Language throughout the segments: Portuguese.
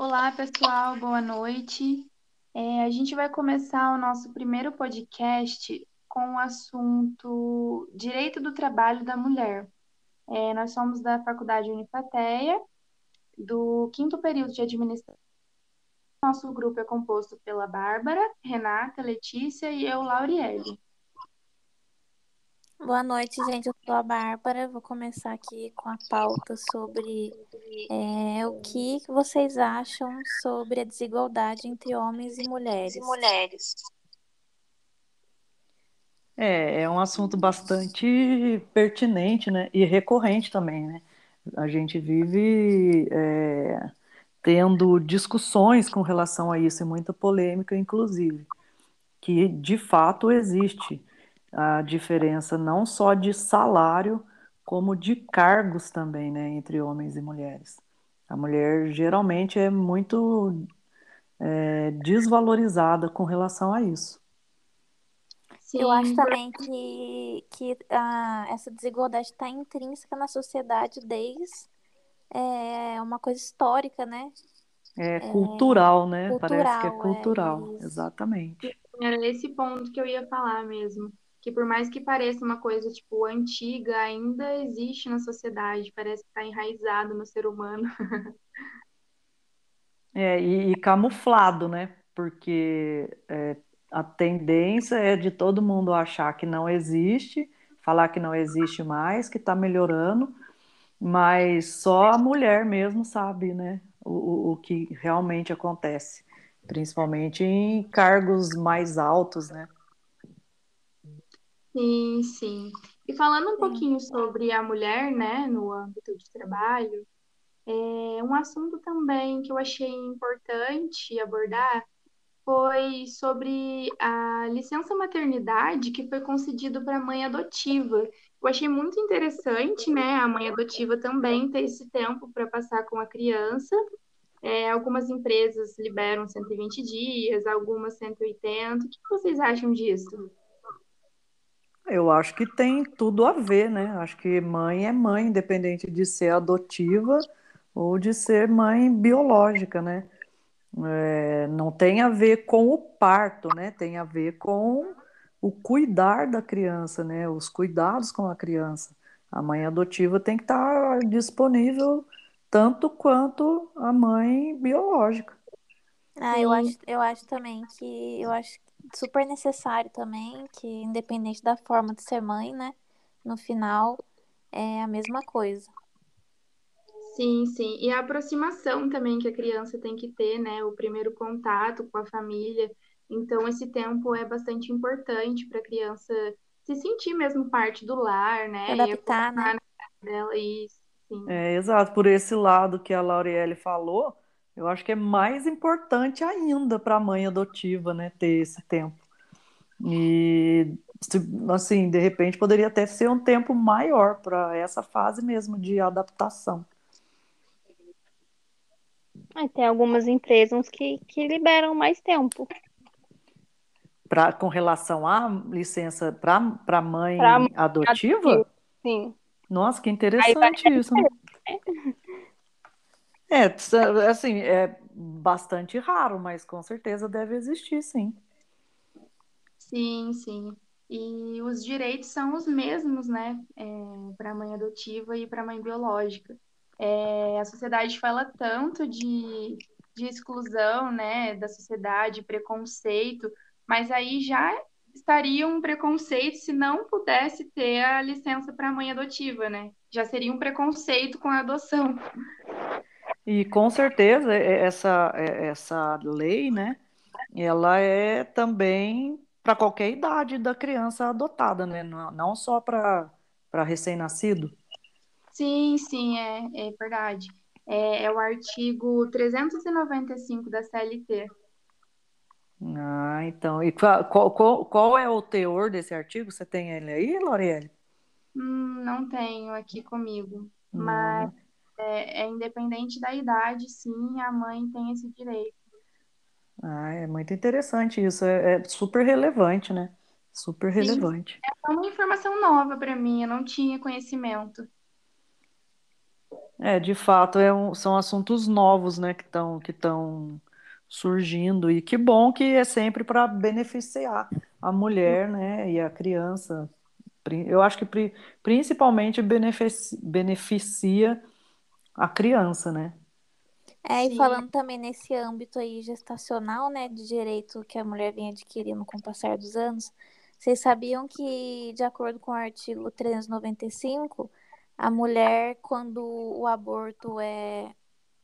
Olá, pessoal, boa noite. É, a gente vai começar o nosso primeiro podcast com o assunto Direito do Trabalho da Mulher. É, nós somos da Faculdade Unifateia, do quinto período de administração. Nosso grupo é composto pela Bárbara, Renata, Letícia e eu, Lauriele. Boa noite, gente. Eu sou a Bárbara. Vou começar aqui com a pauta sobre é, o que vocês acham sobre a desigualdade entre homens e mulheres. mulheres. É, é um assunto bastante pertinente, né? E recorrente também, né? A gente vive é, tendo discussões com relação a isso, e muita polêmica, inclusive, que de fato existe a diferença não só de salário, como de cargos também, né, entre homens e mulheres. A mulher geralmente é muito é, desvalorizada com relação a isso. Sim. Eu acho também que, que a, essa desigualdade está intrínseca na sociedade desde é, uma coisa histórica, né? É cultural, é, né? Cultural, Parece que é cultural, é exatamente. Era esse ponto que eu ia falar mesmo que por mais que pareça uma coisa tipo antiga, ainda existe na sociedade, parece que está enraizado no ser humano. é, e, e, camuflado, né? Porque é, a tendência é de todo mundo achar que não existe, falar que não existe mais, que está melhorando, mas só a mulher mesmo sabe, né? O, o que realmente acontece, principalmente em cargos mais altos, né? Sim, sim. E falando um sim. pouquinho sobre a mulher, né, no âmbito de trabalho, é, um assunto também que eu achei importante abordar foi sobre a licença maternidade que foi concedido para a mãe adotiva. Eu achei muito interessante, né, a mãe adotiva também ter esse tempo para passar com a criança. É, algumas empresas liberam 120 dias, algumas 180. O que vocês acham disso? Eu acho que tem tudo a ver, né? Acho que mãe é mãe, independente de ser adotiva ou de ser mãe biológica, né? É, não tem a ver com o parto, né? Tem a ver com o cuidar da criança, né? Os cuidados com a criança. A mãe adotiva tem que estar disponível tanto quanto a mãe biológica. Ah, eu acho, eu acho também que eu acho super necessário também, que independente da forma de ser mãe, né? No final é a mesma coisa. Sim, sim. E a aproximação também que a criança tem que ter, né? O primeiro contato com a família. Então, esse tempo é bastante importante para a criança se sentir mesmo parte do lar, né? Adaptar, né? Dela, isso, sim. É, exato. Por esse lado que a Lauriele falou, eu acho que é mais importante ainda para a mãe adotiva, né, ter esse tempo. E, assim, de repente poderia até ser um tempo maior para essa fase mesmo de adaptação. tem algumas empresas que, que liberam mais tempo. Pra, com relação à licença para a mãe pra adotiva? Sim. Nossa, que interessante isso. Né? É, assim, é bastante raro, mas com certeza deve existir, sim. Sim, sim. E os direitos são os mesmos, né, é, para a mãe adotiva e para a mãe biológica. É, a sociedade fala tanto de, de exclusão, né, da sociedade, preconceito, mas aí já estaria um preconceito se não pudesse ter a licença para a mãe adotiva, né? Já seria um preconceito com a adoção. E com certeza essa, essa lei, né, ela é também para qualquer idade da criança adotada, né, não só para recém-nascido. Sim, sim, é, é verdade. É, é o artigo 395 da CLT. Ah, então. E qual, qual, qual é o teor desse artigo? Você tem ele aí, Lorielle? Hum, não tenho aqui comigo. Mas é, é, independente da idade, sim, a mãe tem esse direito. Ah, é muito interessante isso, é, é super relevante, né? Super relevante. Sim, é uma informação nova para mim, eu não tinha conhecimento. É, de fato, é um- são assuntos novos, né, que estão que surgindo e que bom que é sempre para beneficiar a mulher, né, e a criança. Eu acho que pri- principalmente benefici- beneficia a criança, né? É, e Sim, falando também nesse âmbito aí gestacional, né, de direito que a mulher vem adquirindo com o passar dos anos, vocês sabiam que, de acordo com o artigo 395, a mulher, quando o aborto é,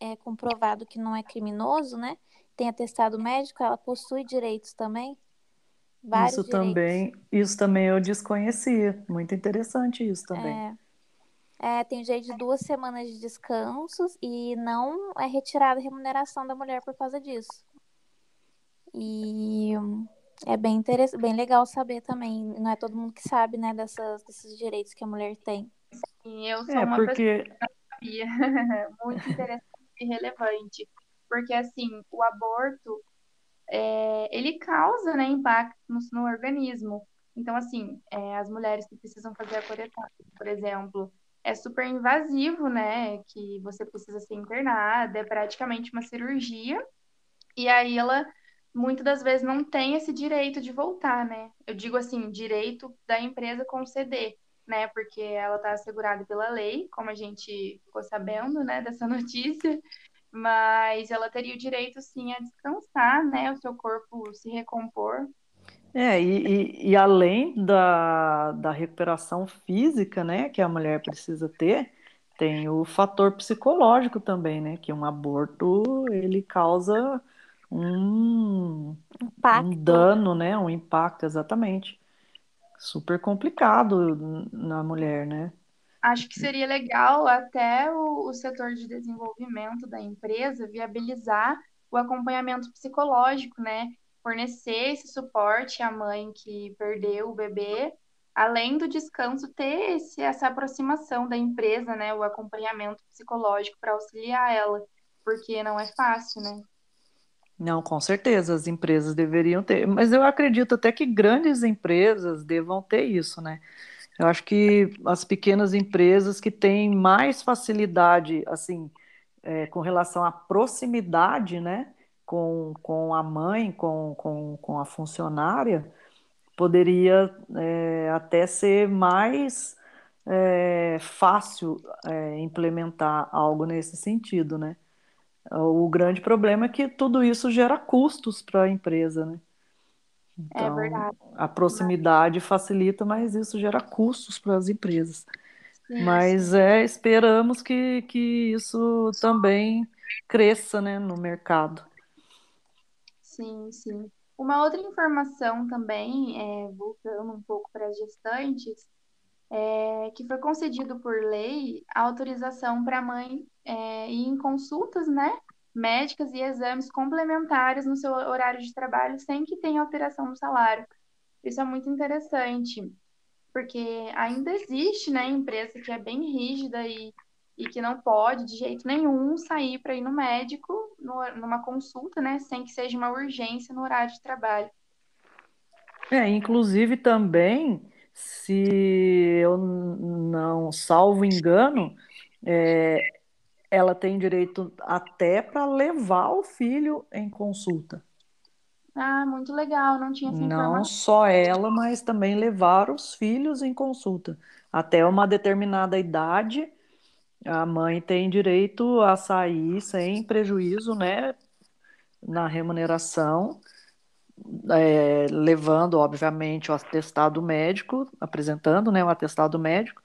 é comprovado que não é criminoso, né, tem atestado médico, ela possui direitos também, vários Isso direitos. também, isso também eu desconhecia. Muito interessante isso também. É, é, tem direito de duas semanas de descansos e não é retirada a remuneração da mulher por causa disso. E é bem interessante, bem legal saber também. Não é todo mundo que sabe, né, dessas, desses direitos que a mulher tem. e eu sou É, uma pessoa porque que sabia. muito interessante e relevante. Porque, assim, o aborto, é, ele causa, né, impacto no, no organismo. Então, assim, é, as mulheres que precisam fazer a coretada, por exemplo, é super invasivo, né, que você precisa ser internada, é praticamente uma cirurgia. E aí ela muitas das vezes não tem esse direito de voltar, né? Eu digo assim, direito da empresa conceder, né? Porque ela está assegurada pela lei, como a gente ficou sabendo, né, dessa notícia, mas ela teria o direito sim a descansar, né? O seu corpo se recompor. É, e, e, e além da, da recuperação física, né, que a mulher precisa ter, tem o fator psicológico também, né, que um aborto, ele causa um, um dano, né, um impacto, exatamente, super complicado na mulher, né? Acho que seria legal até o, o setor de desenvolvimento da empresa viabilizar o acompanhamento psicológico, né? Fornecer esse suporte à mãe que perdeu o bebê, além do descanso, ter esse, essa aproximação da empresa, né? O acompanhamento psicológico para auxiliar ela, porque não é fácil, né? Não, com certeza, as empresas deveriam ter, mas eu acredito até que grandes empresas devam ter isso, né? Eu acho que as pequenas empresas que têm mais facilidade, assim, é, com relação à proximidade, né, com, com a mãe, com, com, com a funcionária, poderia é, até ser mais é, fácil é, implementar algo nesse sentido, né? O grande problema é que tudo isso gera custos para a empresa, né? É Então, verdade. a proximidade facilita, mas isso gera custos para as empresas. Sim, sim. Mas é, esperamos que, que isso também cresça, né, no mercado. Sim, sim. Uma outra informação também, é, voltando um pouco para as gestantes, é que foi concedido por lei a autorização para a mãe é, ir em consultas, né, médicas e exames complementares no seu horário de trabalho sem que tenha alteração no salário. Isso é muito interessante, porque ainda existe, né, empresa que é bem rígida e, e que não pode de jeito nenhum sair para ir no médico no- numa consulta, né, sem que seja uma urgência no horário de trabalho. É, inclusive também, se eu não salvo engano, é, ela tem direito até para levar o filho em consulta. Ah, muito legal, não tinha essa Não só ela, mas também levar os filhos em consulta. Até uma determinada idade, a mãe tem direito a sair sem prejuízo, né, na remuneração, é, levando, obviamente, o atestado médico, apresentando, né, o atestado médico,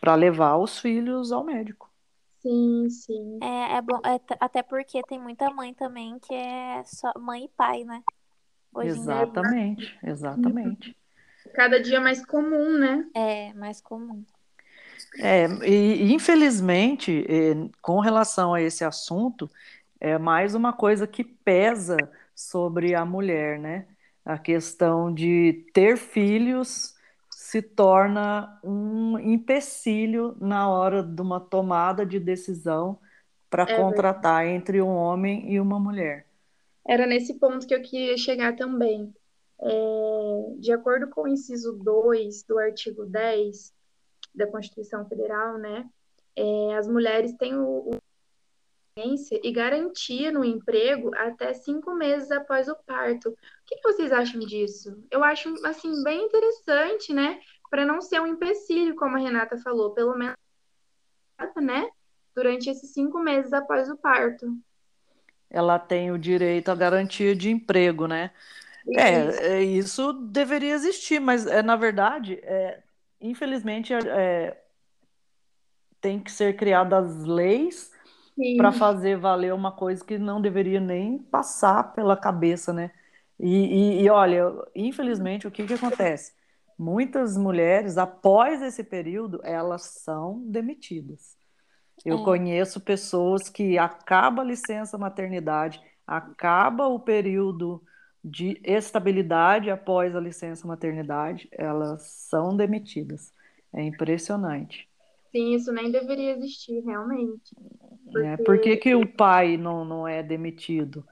para levar os filhos ao médico. Sim, sim. É, é bom, é até porque tem muita mãe também que é só mãe e pai, né? Hoje em dia Exatamente, exatamente. Cada dia mais comum, né? é mais comum. É, e infelizmente, eh, com relação a esse assunto, é mais uma coisa que pesa sobre a mulher, né? A questão de ter filhos se torna um empecilho na hora de uma tomada de decisão para É verdade. contratar entre um homem e uma mulher. Era nesse ponto que eu queria chegar também. É, de acordo com o inciso 2 do artigo 10 da Constituição Federal, né? é, as mulheres têm o, o e garantia no emprego até cinco meses após o parto. O que, vocês acham disso? Eu acho, assim, bem interessante, né? Para não ser um empecilho, como a Renata falou, pelo menos, né? Durante esses cinco meses após o parto. Ela tem o direito à garantia de emprego, né? É, é, isso deveria existir, mas é, na verdade, é, infelizmente, é, tem que ser criadas leis para fazer valer uma coisa que não deveria nem passar pela cabeça, né? E, e, e olha, infelizmente, o que, que acontece? Muitas mulheres, após esse período, elas são demitidas. Eu é. conheço pessoas que acaba a licença maternidade, acaba o período de estabilidade após a licença maternidade, elas são demitidas. É impressionante. Sim, isso nem deveria existir, realmente. Porque... É, por que, que o pai não, não é demitido?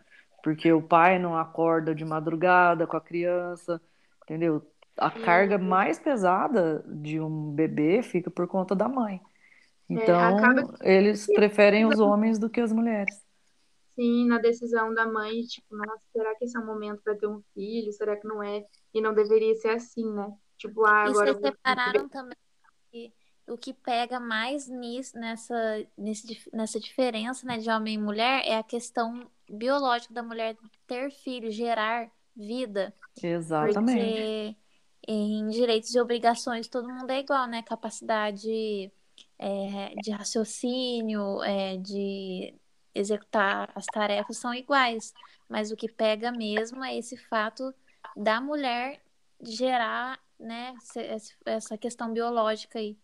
Porque o pai não acorda de madrugada com a criança, entendeu? A carga mais pesada de um bebê fica por conta da mãe. Então, é, acaba... eles preferem os homens do que as mulheres. Sim, na decisão da mãe, tipo, nossa, será que esse é o momento para ter um filho? Será que não é? E não deveria ser assim, né? Tipo, ah, agora. E vocês separaram também o que pega mais nisso, nessa, nesse, nessa diferença né, de homem e mulher é a questão biológica da mulher ter filho, gerar vida. Exatamente. Porque em direitos e obrigações todo mundo é igual, né? Capacidade é, de raciocínio, é, de executar as tarefas são iguais. Mas o que pega mesmo é esse fato da mulher gerar né, essa questão biológica aí.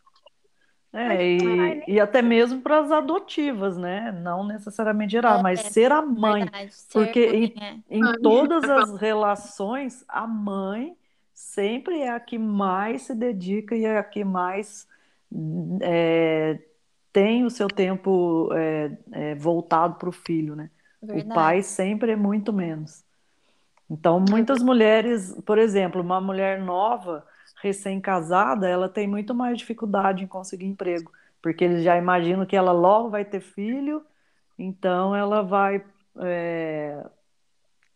É, e, e até mesmo para as adotivas, né? Não necessariamente gerar, é, mas ser a mãe. Verdade, ser porque em, é. em todas as relações, a mãe sempre é a que mais se dedica e é a que mais é, tem o seu tempo é, é, voltado para o filho, né? Verdade. O pai sempre é muito menos. Então, muitas mulheres, por exemplo, uma mulher nova recém-casada, ela tem muito mais dificuldade em conseguir emprego, porque eles já imaginam que ela logo vai ter filho, então ela vai é,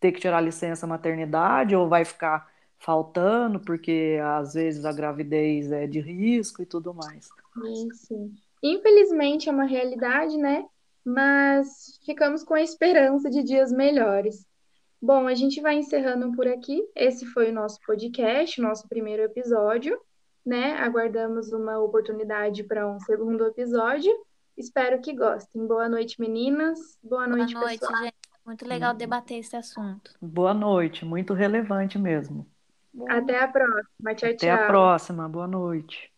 ter que tirar licença maternidade ou vai ficar faltando, porque às vezes a gravidez é de risco e tudo mais. Isso. Infelizmente é uma realidade, né? Mas ficamos com a esperança de dias melhores. Bom, a gente vai encerrando por aqui. Esse foi o nosso podcast, nosso primeiro episódio, né? Aguardamos uma oportunidade para um segundo episódio. Espero que gostem. Boa noite, meninas. Boa noite, Boa noite, pessoal. gente. Muito legal debater esse assunto. Boa noite, muito relevante mesmo. Até a próxima. Tchau, Até tchau. Até a próxima. Boa noite.